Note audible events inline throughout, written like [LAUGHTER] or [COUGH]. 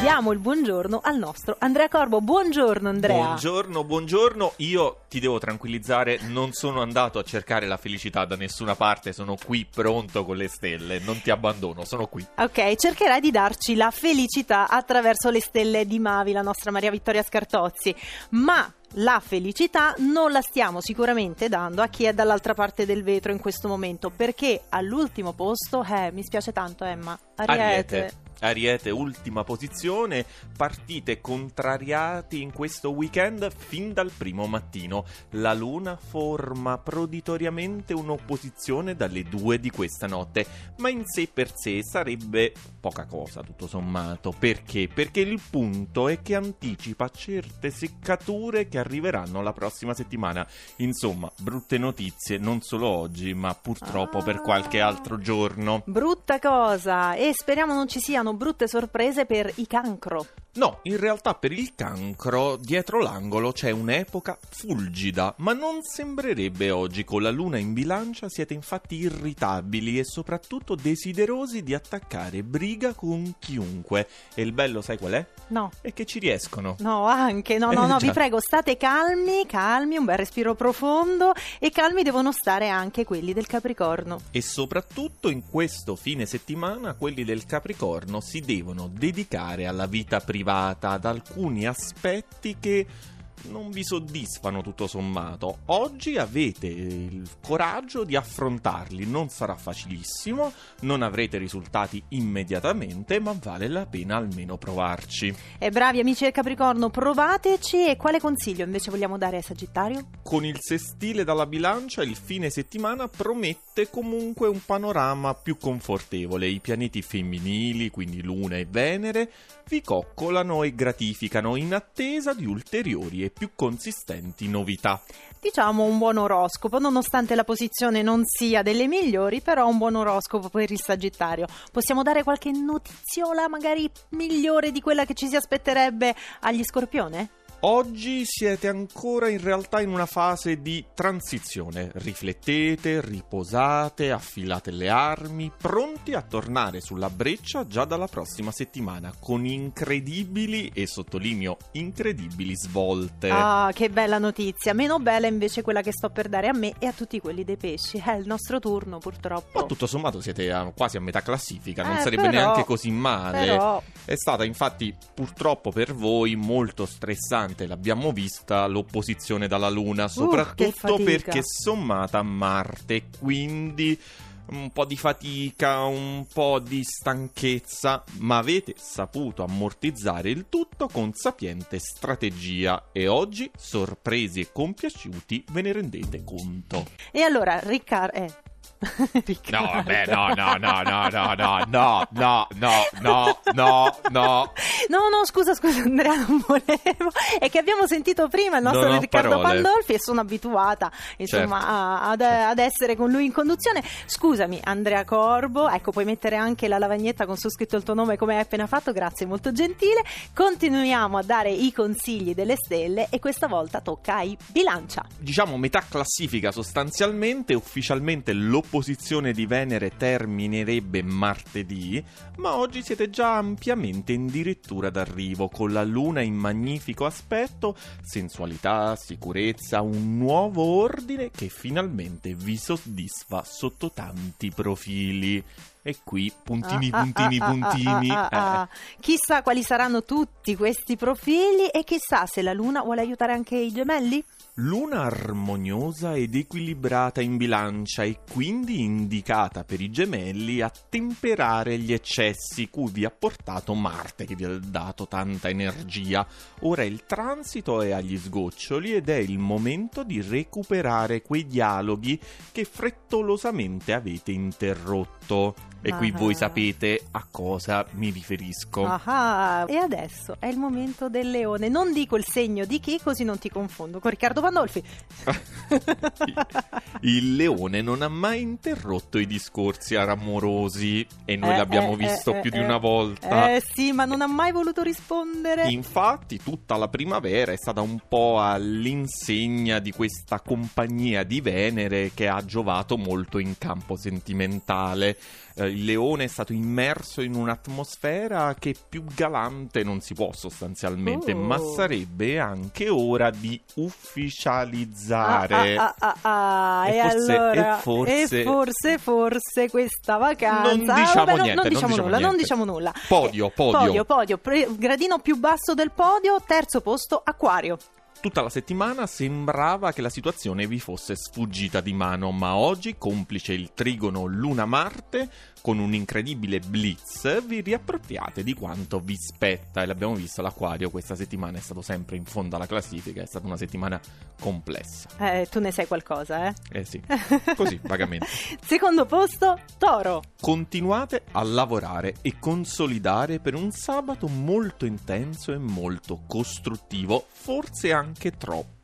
Diamo il buongiorno al nostro Andrea Corbo. Buongiorno Andrea. Buongiorno, buongiorno. Io ti devo tranquillizzare, non sono andato a cercare la felicità da nessuna parte, sono qui pronto con le stelle, non ti abbandono, sono qui. Ok, cercherai di darci la felicità attraverso le stelle di Mavi, la nostra Maria Vittoria Scartozzi, ma la felicità non la stiamo sicuramente dando a chi è dall'altra parte del vetro in questo momento, perché all'ultimo posto, eh, mi spiace tanto Emma, Ariete. Ariete. Ariete, ultima posizione, partite contrariati in questo weekend fin dal primo mattino. La Luna forma proditoriamente un'opposizione dalle due di questa notte, ma in sé per sé sarebbe poca cosa, tutto sommato. Perché? Perché il punto è che anticipa certe seccature che arriveranno la prossima settimana. Insomma, brutte notizie non solo oggi, ma purtroppo ah, per qualche altro giorno. Brutta cosa, e speriamo non ci siano brutte sorprese per i cancro. No, in realtà per il cancro dietro l'angolo c'è un'epoca fulgida, ma non sembrerebbe oggi con la luna in bilancia siete infatti irritabili e soprattutto desiderosi di attaccare briga con chiunque. E il bello sai qual è? No. È che ci riescono. No, anche, no, no, [LAUGHS] no, vi prego, state calmi, calmi, un bel respiro profondo e calmi devono stare anche quelli del Capricorno. E soprattutto in questo fine settimana quelli del Capricorno si devono dedicare alla vita privata ad alcuni aspetti che non vi soddisfano tutto sommato. Oggi avete il coraggio di affrontarli, non sarà facilissimo, non avrete risultati immediatamente, ma vale la pena almeno provarci. E bravi amici del Capricorno, provateci e quale consiglio invece vogliamo dare a Sagittario? Con il sestile dalla bilancia il fine settimana promette comunque un panorama più confortevole. I pianeti femminili, quindi Luna e Venere, vi coccolano e gratificano in attesa di ulteriori e più consistenti novità. Diciamo un buon oroscopo, nonostante la posizione non sia delle migliori, però un buon oroscopo per il Sagittario. Possiamo dare qualche notiziola magari migliore di quella che ci si aspetterebbe agli Scorpione? Oggi siete ancora in realtà in una fase di transizione. Riflettete, riposate, affilate le armi, pronti a tornare sulla breccia già dalla prossima settimana con incredibili e sottolineo incredibili svolte. Ah, che bella notizia. Meno bella invece quella che sto per dare a me e a tutti quelli dei pesci. È il nostro turno, purtroppo. Ma tutto sommato siete a, quasi a metà classifica, non eh, sarebbe però, neanche così male. Però... È stata infatti purtroppo per voi molto stressante importante, l'abbiamo vista, l'opposizione dalla Luna, uh, soprattutto uh, perché sommata a Marte, quindi un po' di fatica, un po' di stanchezza, ma avete saputo ammortizzare il tutto con sapiente strategia e oggi, sorpresi e compiaciuti, ve ne rendete conto. E allora, Riccardo... Eh no, vabbè, no, no, no, no, no, no, no, no, no, no, no, no. No, no, scusa, scusa Andrea, non volevo. È che abbiamo sentito prima il nostro Riccardo parole. Pandolfi e sono abituata, insomma, certo. a, ad, ad, essere con lui in conduzione. Scusami, Andrea Corbo, ecco, puoi mettere anche la lavagnetta con su scritto il tuo nome come hai appena fatto, grazie, molto gentile. Continuiamo a dare i consigli delle stelle e questa volta tocca ai bilancia. Diciamo metà classifica sostanzialmente, ufficialmente lo l'opposizione di Venere terminerebbe martedì, ma oggi siete già ampiamente in dirittura d'arrivo, con la Luna in magnifico aspetto, sensualità, sicurezza, un nuovo ordine che finalmente vi soddisfa sotto tanti profili. E qui puntini, ah, puntini, ah, puntini. Ah, ah, eh. Chissà quali saranno tutti questi profili e chissà se la Luna vuole aiutare anche i gemelli? Luna armoniosa ed equilibrata in bilancia e quindi indicata per i gemelli a temperare gli eccessi cui vi ha portato Marte che vi ha dato tanta energia. Ora il transito è agli sgoccioli ed è il momento di recuperare quei dialoghi che frettolosamente avete interrotto. E qui voi sapete a cosa mi riferisco. Ah, e adesso è il momento del leone. Non dico il segno di chi, così non ti confondo con Riccardo Pandolfi. [LAUGHS] il leone non ha mai interrotto i discorsi amorosi e noi eh, l'abbiamo eh, visto eh, più di una volta. Eh sì, ma non ha mai voluto rispondere. Infatti, tutta la primavera è stata un po' all'insegna di questa compagnia di Venere che ha giovato molto in campo sentimentale. Eh, il leone è stato immerso in un'atmosfera che più galante non si può sostanzialmente, oh. ma sarebbe anche ora di ufficializzare. Ah, ah, ah, ah e, forse, allora, e, forse, e forse, forse questa vacanza. Non diciamo vabbè, niente, non, diciamo, non diciamo nulla, niente. non diciamo nulla. Podio, podio. Podio, podio. Pre- gradino più basso del podio, terzo posto, Acquario. Tutta la settimana sembrava che la situazione vi fosse sfuggita di mano, ma oggi, complice il trigono Luna-Marte, con un incredibile blitz, vi riappropriate di quanto vi spetta. E l'abbiamo visto, l'Aquario questa settimana è stato sempre in fondo alla classifica, è stata una settimana complessa. Eh, tu ne sai qualcosa, eh? Eh sì, [LAUGHS] così, vagamente. Secondo posto, Toro. Continuate a lavorare e consolidare per un sabato molto intenso e molto costruttivo, forse anche anche troppo.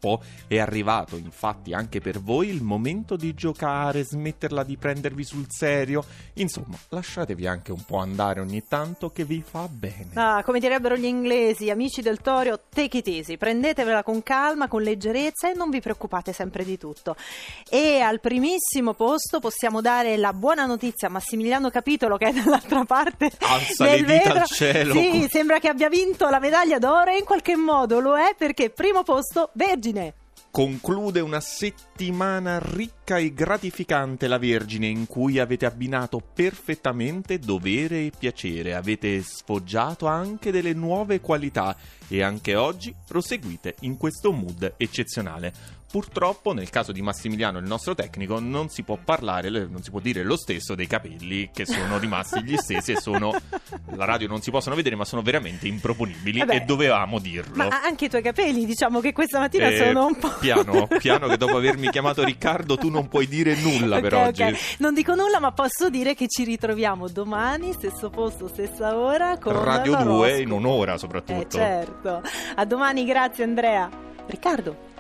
È arrivato infatti anche per voi il momento di giocare, smetterla di prendervi sul serio. Insomma, lasciatevi anche un po' andare ogni tanto che vi fa bene. Ah, come direbbero gli inglesi, amici del Torio, take it easy, prendetevela con calma, con leggerezza e non vi preoccupate sempre di tutto. E al primissimo posto possiamo dare la buona notizia a Massimiliano Capitolo che è dall'altra parte Alza del le dita al cielo. Sì, sembra che abbia vinto la medaglia d'oro e in qualche modo lo è perché primo posto posto Vergine. Conclude una settimana ricca e gratificante la Vergine in cui avete abbinato perfettamente dovere e piacere, avete sfoggiato anche delle nuove qualità e anche oggi proseguite in questo mood eccezionale. Purtroppo, nel caso di Massimiliano, il nostro tecnico, non si può parlare, non si può dire lo stesso dei capelli che sono rimasti gli stessi e sono. La radio non si possono vedere, ma sono veramente improponibili Vabbè, e dovevamo dirlo. Ma anche i tuoi capelli, diciamo che questa mattina eh, sono un po'. Piano, [LAUGHS] piano, che dopo avermi chiamato Riccardo, tu non puoi dire nulla okay, per oggi. Okay. Non dico nulla, ma posso dire che ci ritroviamo domani, stesso posto, stessa ora. Con Radio 2 in un'ora soprattutto. Eh, certo. A domani, grazie Andrea. Riccardo.